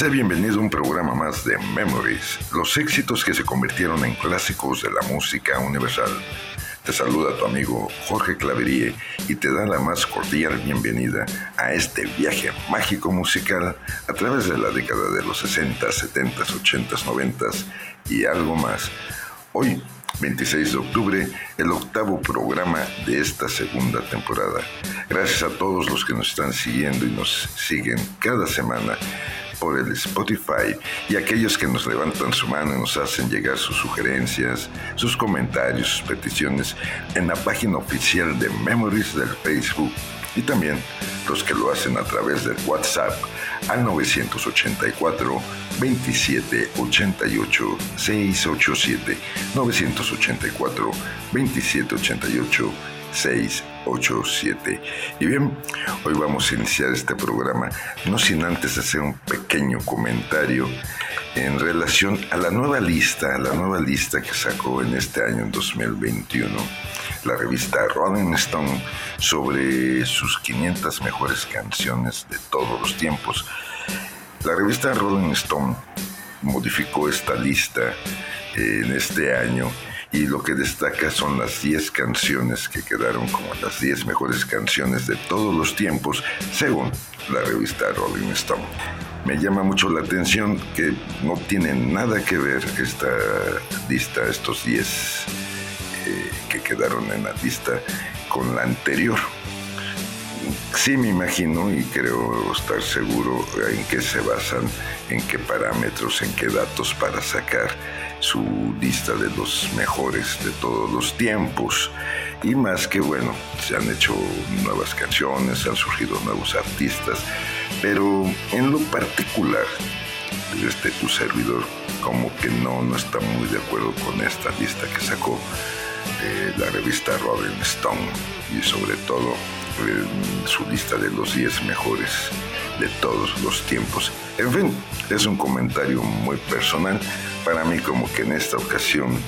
Sé bienvenido a un programa más de Memories, los éxitos que se convirtieron en clásicos de la música universal. Te saluda tu amigo Jorge Claverie y te da la más cordial bienvenida a este viaje mágico musical a través de la década de los 60, 70, 80, 90 y algo más. Hoy 26 de octubre, el octavo programa de esta segunda temporada. Gracias a todos los que nos están siguiendo y nos siguen cada semana por el Spotify y aquellos que nos levantan su mano y nos hacen llegar sus sugerencias, sus comentarios, sus peticiones en la página oficial de Memories del Facebook y también los que lo hacen a través del WhatsApp al 984 27 88 687 984 27 88 687. Y bien, hoy vamos a iniciar este programa, no sin antes hacer un pequeño comentario en relación a la nueva lista, la nueva lista que sacó en este año, en 2021, la revista Rolling Stone sobre sus 500 mejores canciones de todos los tiempos. La revista Rolling Stone modificó esta lista en este año y lo que destaca son las 10 canciones que quedaron como las 10 mejores canciones de todos los tiempos, según la revista Rolling Stone. Me llama mucho la atención que no tiene nada que ver esta lista, estos 10 eh, que quedaron en la lista, con la anterior. Sí me imagino y creo estar seguro en qué se basan, en qué parámetros, en qué datos para sacar su lista de los mejores de todos los tiempos. Y más que bueno, se han hecho nuevas canciones, han surgido nuevos artistas, pero en lo particular, este tu servidor como que no, no está muy de acuerdo con esta lista que sacó eh, la revista Rolling Stone y sobre todo eh, su lista de los 10 mejores de todos los tiempos. En fin, es un comentario muy personal para mí como que en esta ocasión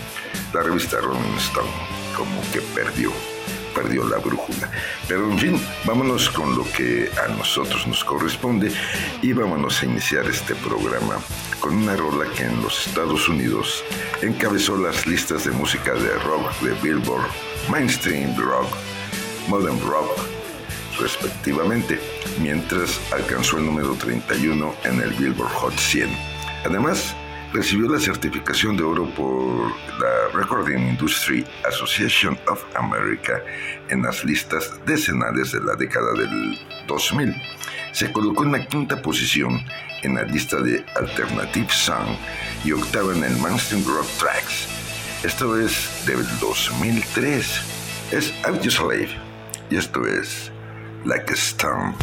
la revista Rolling Stone como que perdió, perdió la brújula. Pero en fin, vámonos con lo que a nosotros nos corresponde y vámonos a iniciar este programa con una rola que en los Estados Unidos encabezó las listas de música de rock de Billboard, Mainstream Rock, Modern Rock, respectivamente, mientras alcanzó el número 31 en el Billboard Hot 100. Además, recibió la certificación de oro por la Recording Industry Association of America en las listas decenales de la década del 2000. Se colocó en la quinta posición en la lista de Alternative Song y octava en el Mainstream Rock Tracks. Esto es del 2003. Es Slave y esto es Like a Stone.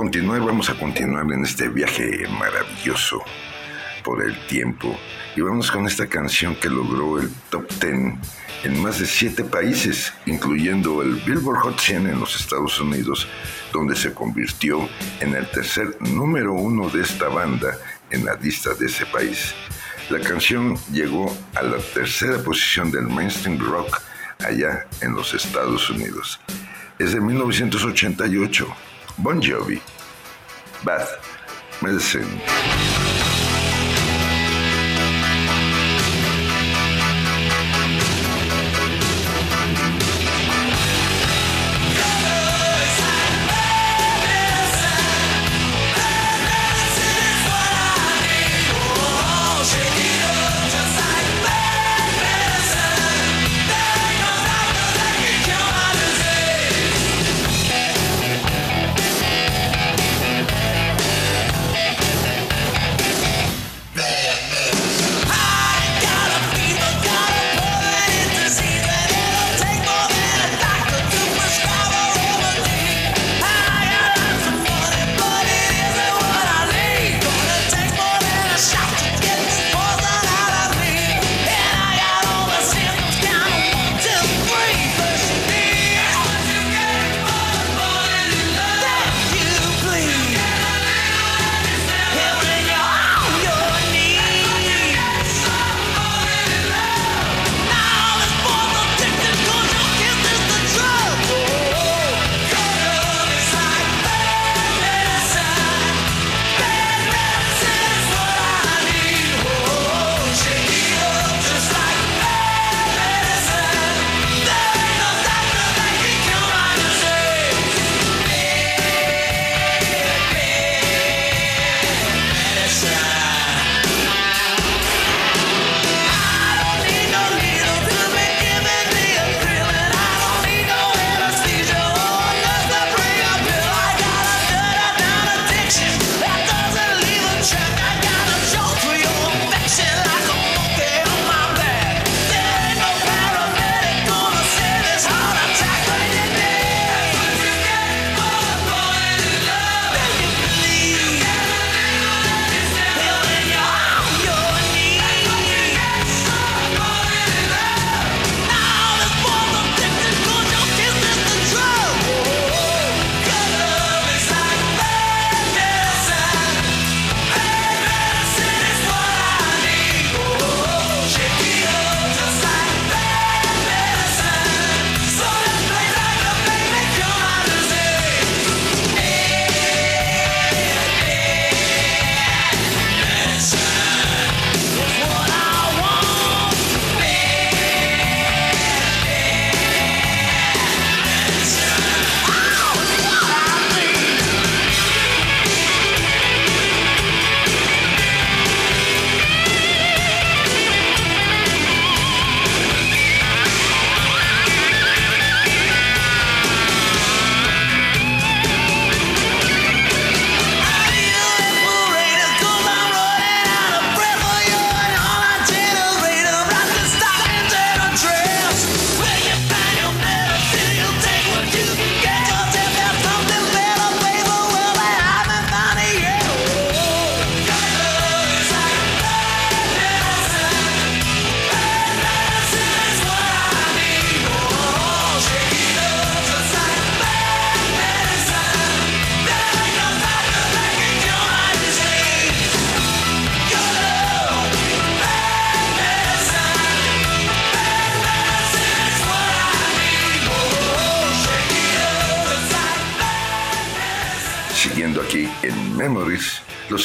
Continuar, vamos a continuar en este viaje maravilloso por el tiempo. Y vamos con esta canción que logró el top 10 en más de siete países, incluyendo el Billboard Hot 100 en los Estados Unidos, donde se convirtió en el tercer número uno de esta banda en la lista de ese país. La canción llegó a la tercera posición del mainstream rock allá en los Estados Unidos. Es de 1988. Bon Jovi. Bad Medicine.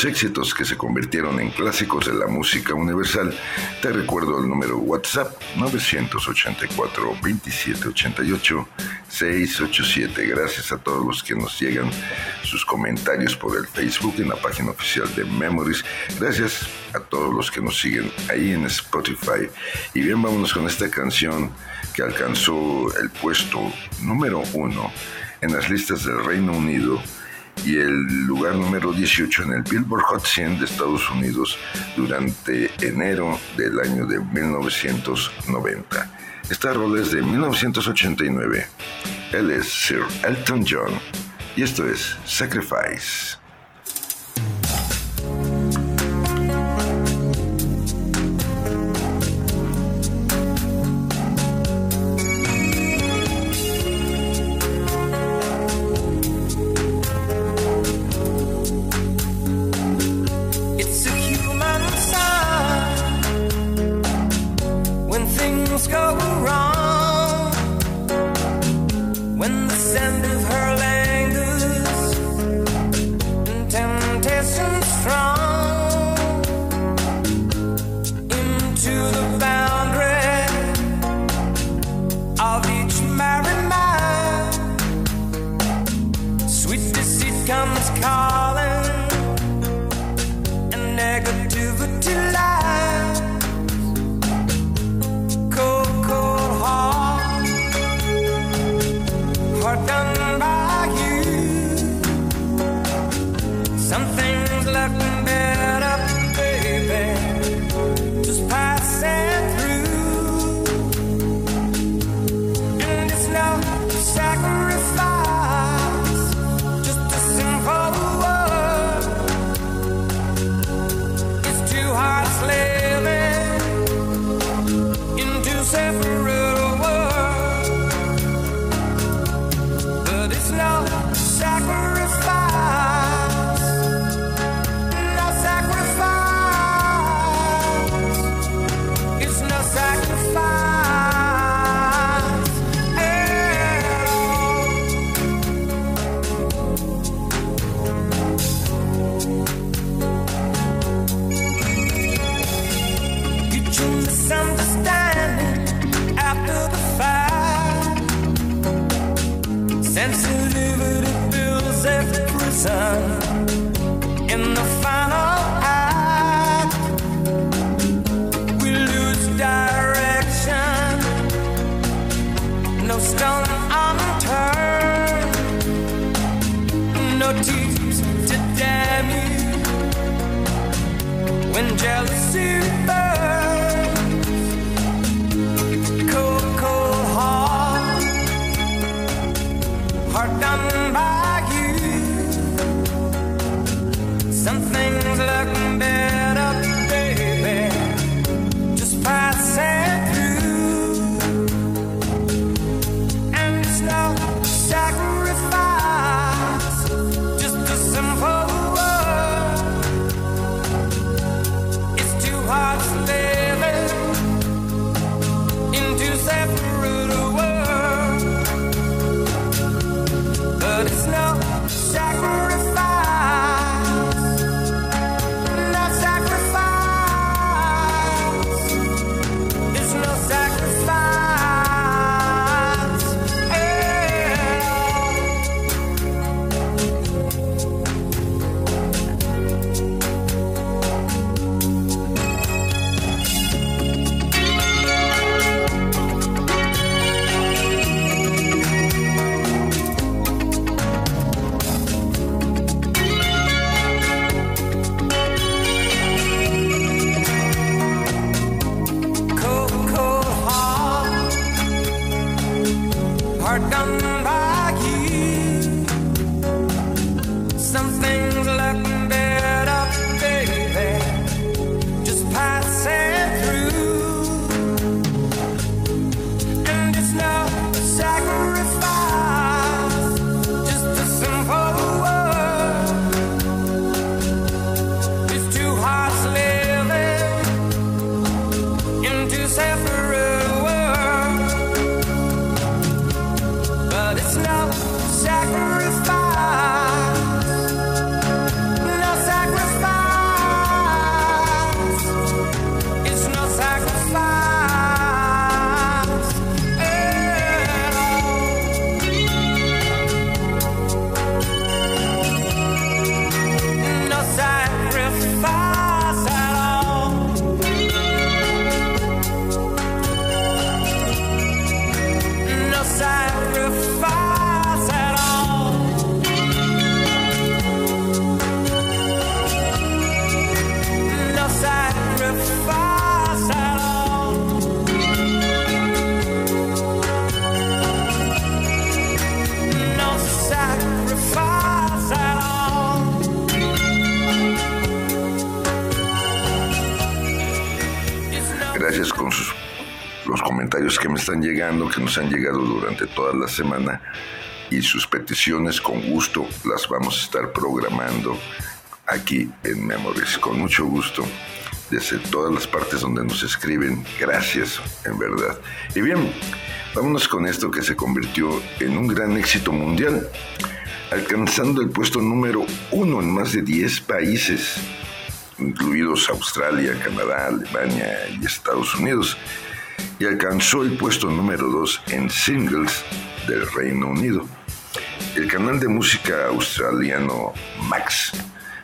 Éxitos que se convirtieron en clásicos de la música universal, te recuerdo el número WhatsApp 984-2788-687. Gracias a todos los que nos llegan sus comentarios por el Facebook en la página oficial de Memories. Gracias a todos los que nos siguen ahí en Spotify. Y bien, vámonos con esta canción que alcanzó el puesto número uno en las listas del Reino Unido y el lugar número 18 en el Billboard Hot 100 de Estados Unidos durante enero del año de 1990. Esta rola es de 1989. Él es Sir Elton John y esto es Sacrifice. heart's laid están llegando, que nos han llegado durante toda la semana y sus peticiones con gusto las vamos a estar programando aquí en Memories. Con mucho gusto, desde todas las partes donde nos escriben, gracias, en verdad. Y bien, vámonos con esto que se convirtió en un gran éxito mundial, alcanzando el puesto número uno en más de 10 países, incluidos Australia, Canadá, Alemania y Estados Unidos y alcanzó el puesto número 2 en singles del Reino Unido. El canal de música australiano Max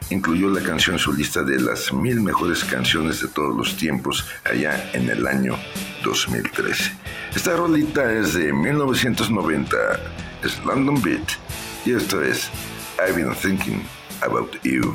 incluyó la canción en su lista de las mil mejores canciones de todos los tiempos allá en el año 2013. Esta rolita es de 1990, es London Beat y esto es I've been thinking about you.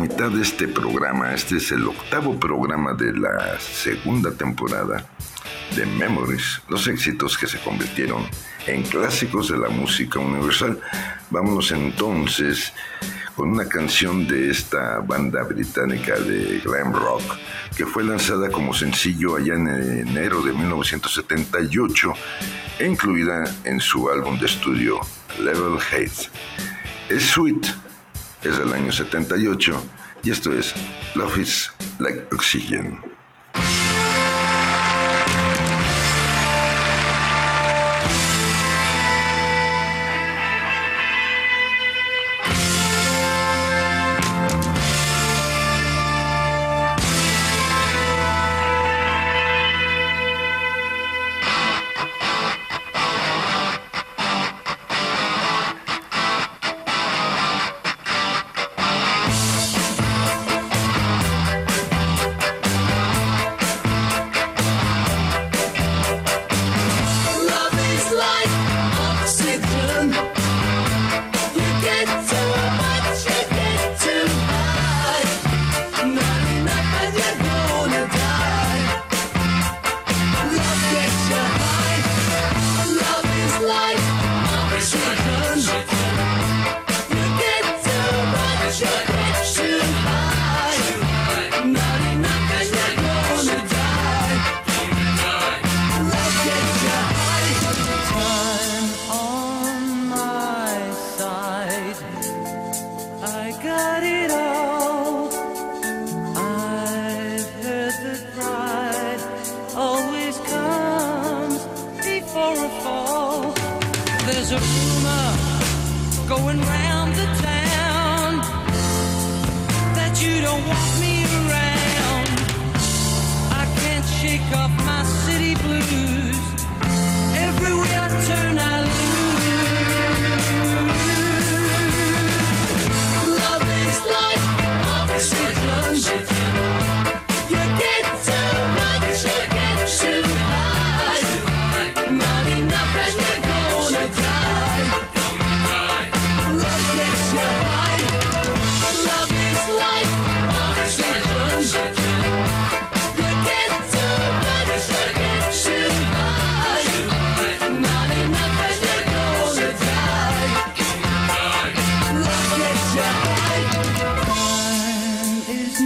mitad de este programa, este es el octavo programa de la segunda temporada de Memories, los éxitos que se convirtieron en clásicos de la música universal. Vámonos entonces con una canción de esta banda británica de glam rock que fue lanzada como sencillo allá en enero de 1978 e incluida en su álbum de estudio Level Head. Es Sweet es del año 78 y esto es Love is Like Oxygen. it to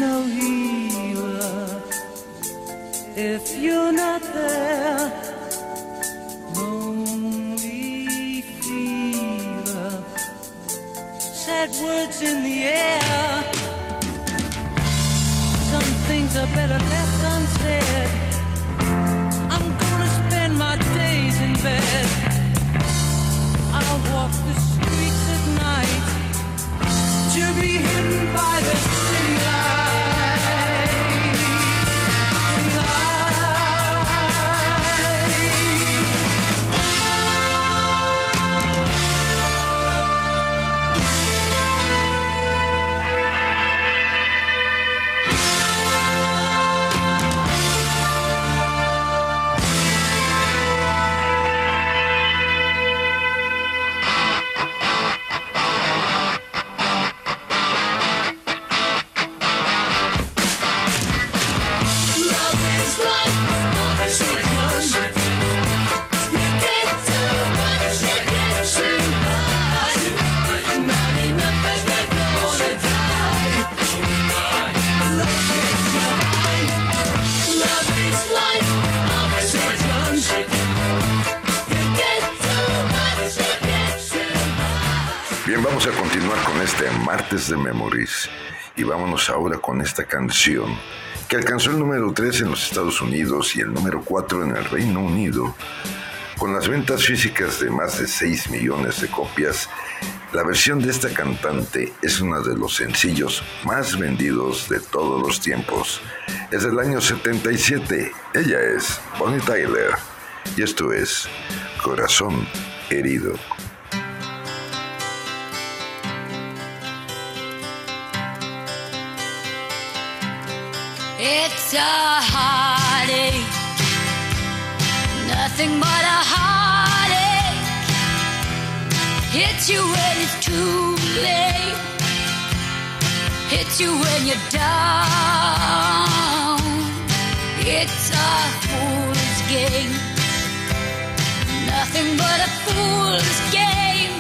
no healer if you're not there. Lonely fever, sad words in the air. Some things are better left unsaid. I'm gonna spend my days in bed. I'll walk the streets at night to be hidden by the esta canción que alcanzó el número 3 en los Estados Unidos y el número 4 en el Reino Unido. Con las ventas físicas de más de 6 millones de copias, la versión de esta cantante es uno de los sencillos más vendidos de todos los tiempos. Es del año 77. Ella es Bonnie Tyler. Y esto es Corazón Herido. a heartache. Nothing but a heartache. Hits you when it's too late. Hits you when you're down. It's a fool's game. Nothing but a fool's game.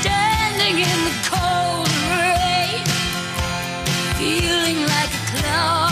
Standing in the cold rain. Feeling like a clown.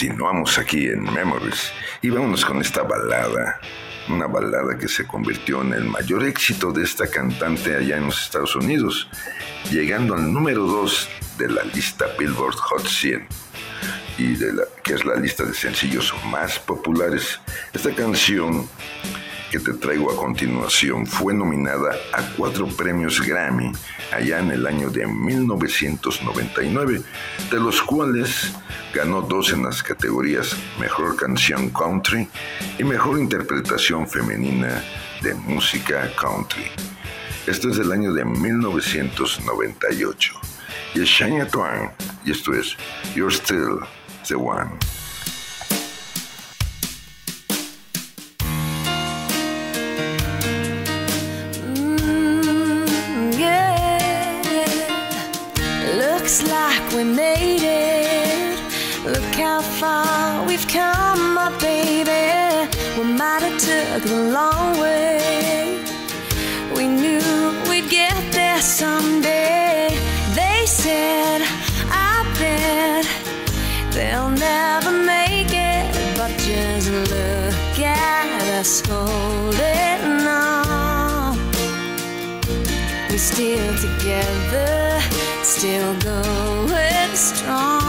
Continuamos aquí en Memories y vámonos con esta balada. Una balada que se convirtió en el mayor éxito de esta cantante allá en los Estados Unidos, llegando al número 2 de la lista Billboard Hot 100 y de la, que es la lista de sencillos más populares. Esta canción que te traigo a continuación fue nominada a cuatro premios Grammy allá en el año de 1999, de los cuales ganó dos en las categorías Mejor Canción Country y Mejor Interpretación Femenina de Música Country. Esto es del año de 1998. Y es Shania Twain, y esto es You're Still the One. We made it. Look how far we've come, my baby. We might have took the long way. We knew we'd get there someday. They said, I bet they'll never make it, but just look at us holding on. We're still together, still going strong.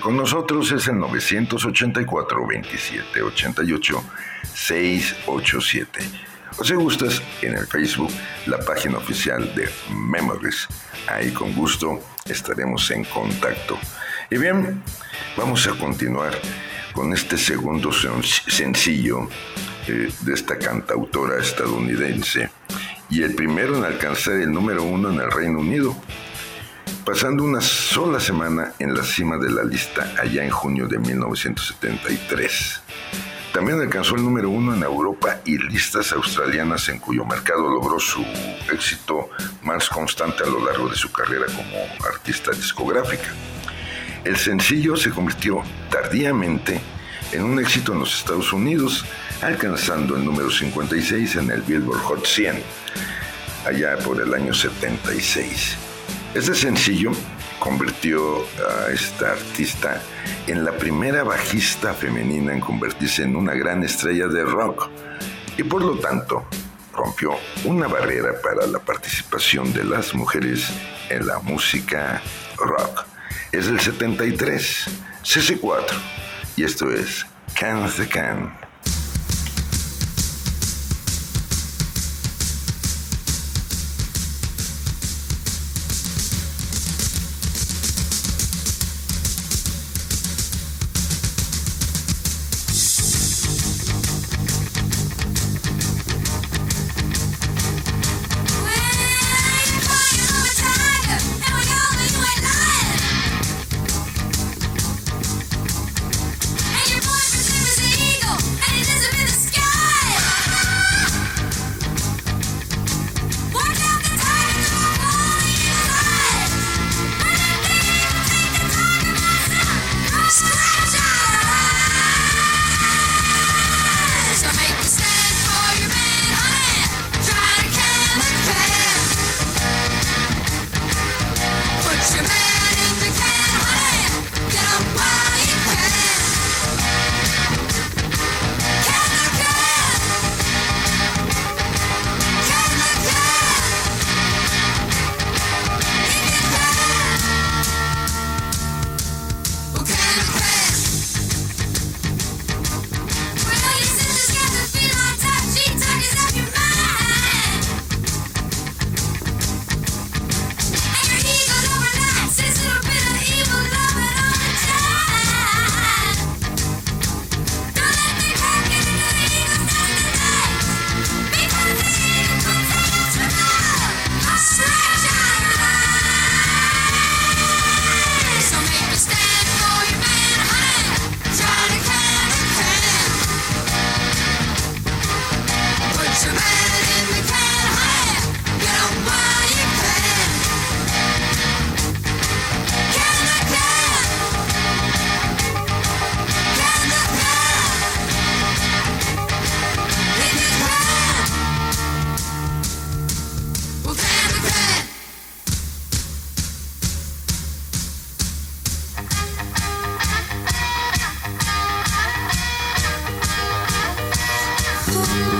Con nosotros, es el 984 27 88 687. O si gustas, en el Facebook, la página oficial de Memories. Ahí con gusto estaremos en contacto. Y bien, vamos a continuar con este segundo sen- sencillo eh, de esta cantautora estadounidense y el primero en alcanzar el número uno en el Reino Unido, pasando una sola semana en la cima de la lista allá en junio de 1973. También alcanzó el número uno en Europa y listas australianas en cuyo mercado logró su éxito más constante a lo largo de su carrera como artista discográfica. El sencillo se convirtió tardíamente en un éxito en los Estados Unidos, alcanzando el número 56 en el Billboard Hot 100, allá por el año 76. Este sencillo convirtió a esta artista en la primera bajista femenina en convertirse en una gran estrella de rock y por lo tanto rompió una barrera para la participación de las mujeres en la música rock. Es el 73, CC4, y esto es Can the Can.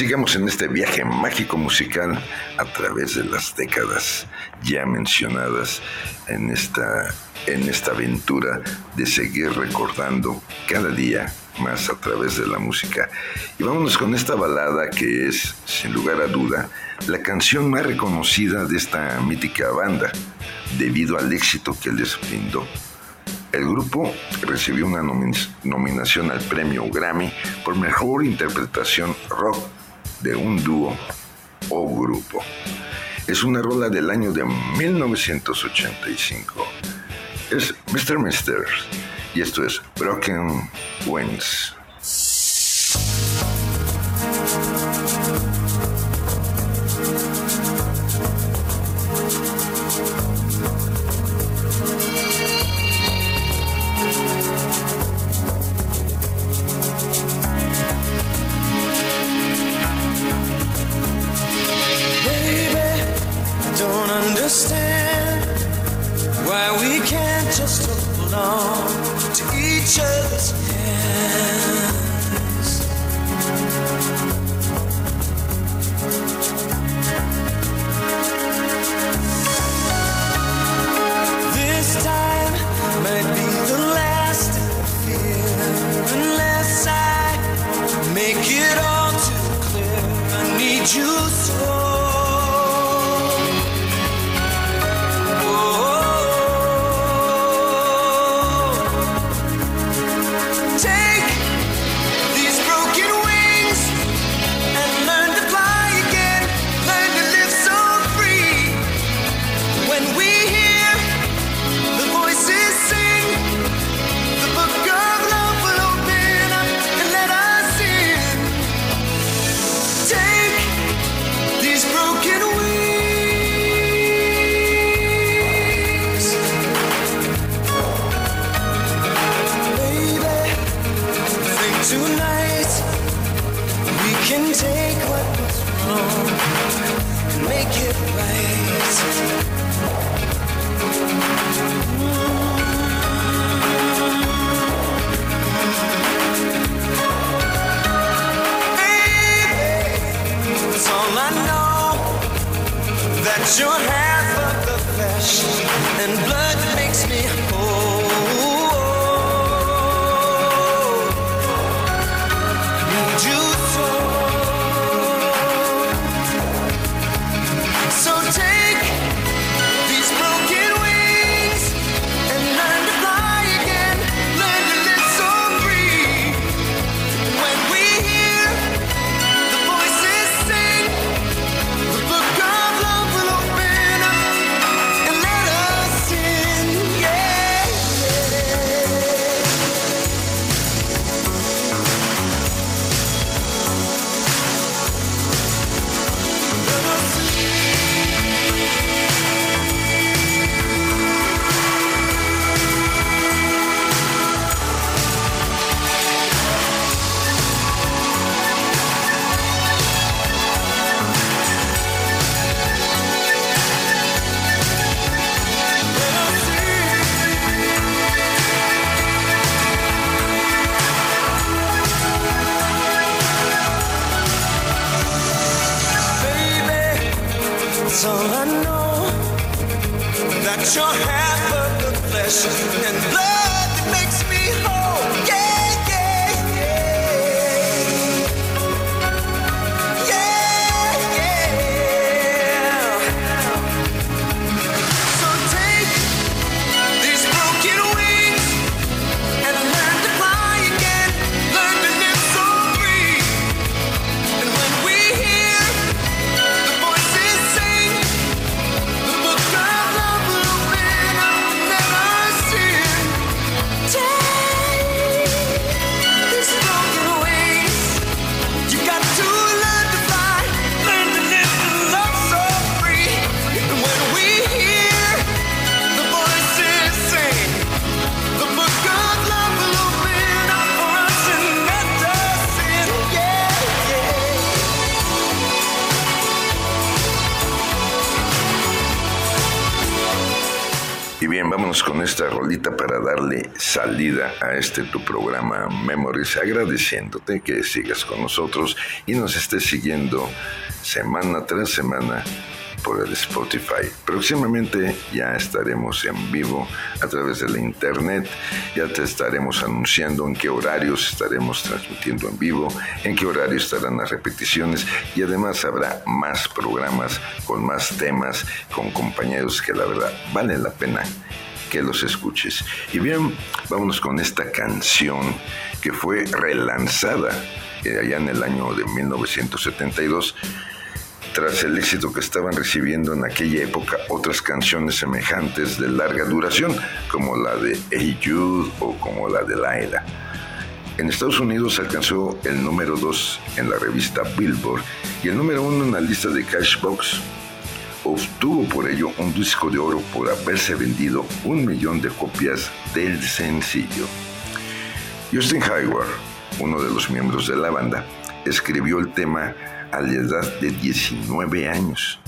sigamos en este viaje mágico musical a través de las décadas ya mencionadas en esta, en esta aventura de seguir recordando cada día más a través de la música. Y vámonos con esta balada que es, sin lugar a duda, la canción más reconocida de esta mítica banda, debido al éxito que les brindó. El grupo recibió una nominación al premio Grammy por mejor interpretación rock de un dúo o grupo. Es una rola del año de 1985. Es Mr. Misters y esto es Broken Wings. and love. este tu programa Memories, agradeciéndote que sigas con nosotros y nos estés siguiendo semana tras semana por el Spotify. Próximamente ya estaremos en vivo a través de la internet. Ya te estaremos anunciando en qué horarios estaremos transmitiendo en vivo, en qué horario estarán las repeticiones y además habrá más programas con más temas, con compañeros que la verdad vale la pena que los escuches. Y bien, vámonos con esta canción que fue relanzada eh, allá en el año de 1972 tras el éxito que estaban recibiendo en aquella época otras canciones semejantes de larga duración, como la de Hey Jude o como la de Laila. En Estados Unidos alcanzó el número 2 en la revista Billboard y el número 1 en la lista de Cashbox. Obtuvo por ello un disco de oro por haberse vendido un millón de copias del sencillo. Justin Hayward, uno de los miembros de la banda, escribió el tema a la edad de 19 años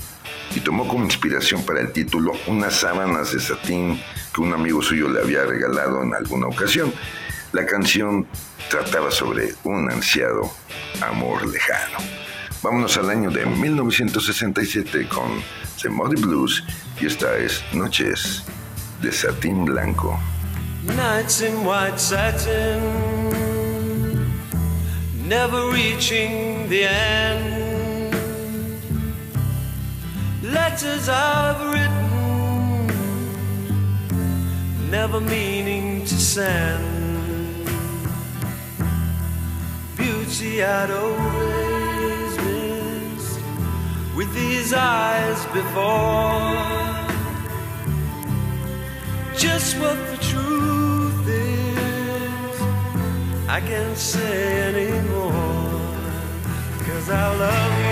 y tomó como inspiración para el título unas sábanas de satín que un amigo suyo le había regalado en alguna ocasión. La canción trataba sobre un ansiado amor lejano. Vámonos al año de 1967 con The Muddy Blues y esta es Noches de Satín Blanco. Nights in white satin, never reaching the end. Letters I've written, never meaning to send. Beauty I'd always with these eyes before just what the truth is. I can't say anymore, cause I love you.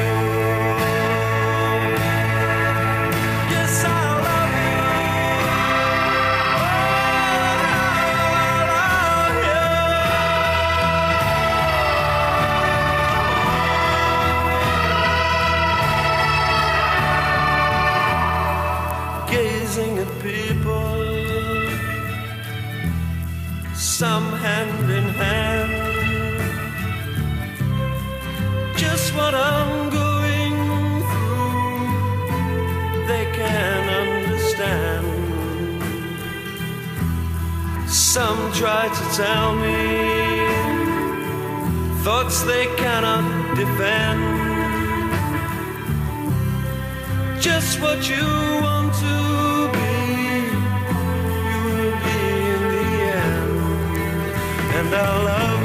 Try to tell me thoughts they cannot defend. Just what you want to be, you will be in the end and I love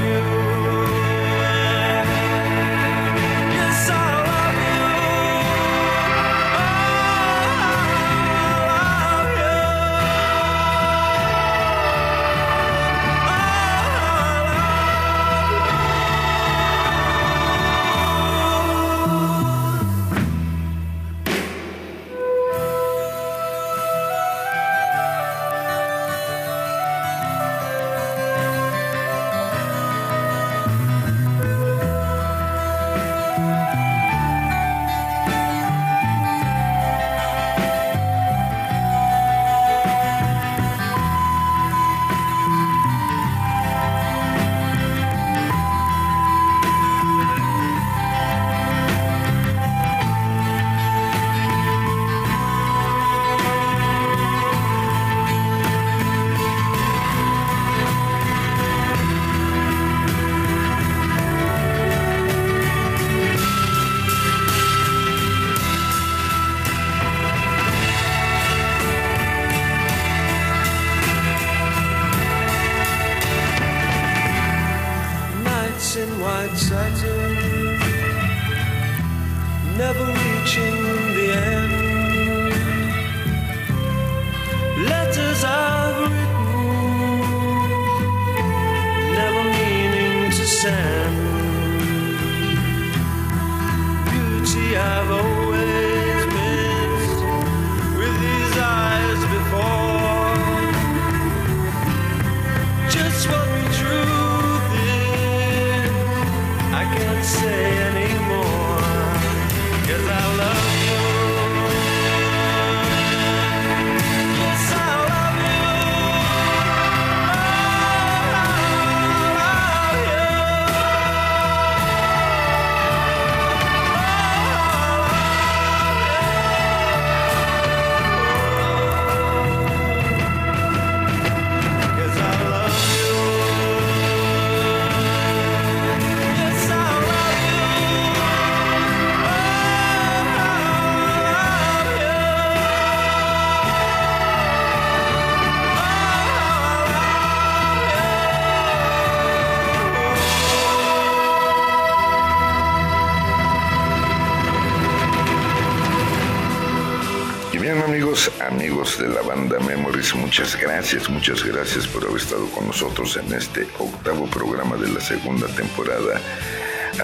la banda Memories, muchas gracias, muchas gracias por haber estado con nosotros en este octavo programa de la segunda temporada.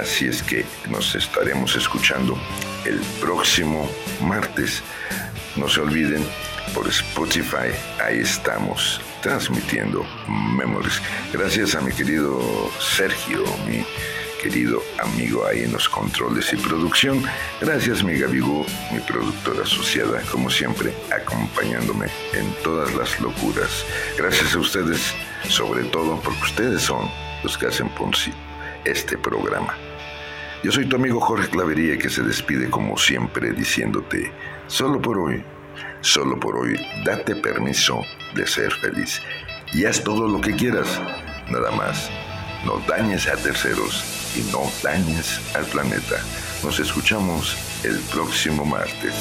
Así es que nos estaremos escuchando el próximo martes. No se olviden, por Spotify, ahí estamos transmitiendo Memories. Gracias a mi querido Sergio, mi querido amigo ahí en los controles y producción. Gracias mi Gabigú, mi productora asociada, como siempre, acompañándome en todas las locuras. Gracias a ustedes, sobre todo porque ustedes son los que hacen posible este programa. Yo soy tu amigo Jorge Clavería que se despide como siempre diciéndote, solo por hoy, solo por hoy, date permiso de ser feliz y haz todo lo que quieras, nada más. No dañes a terceros y no dañes al planeta. Nos escuchamos el próximo martes.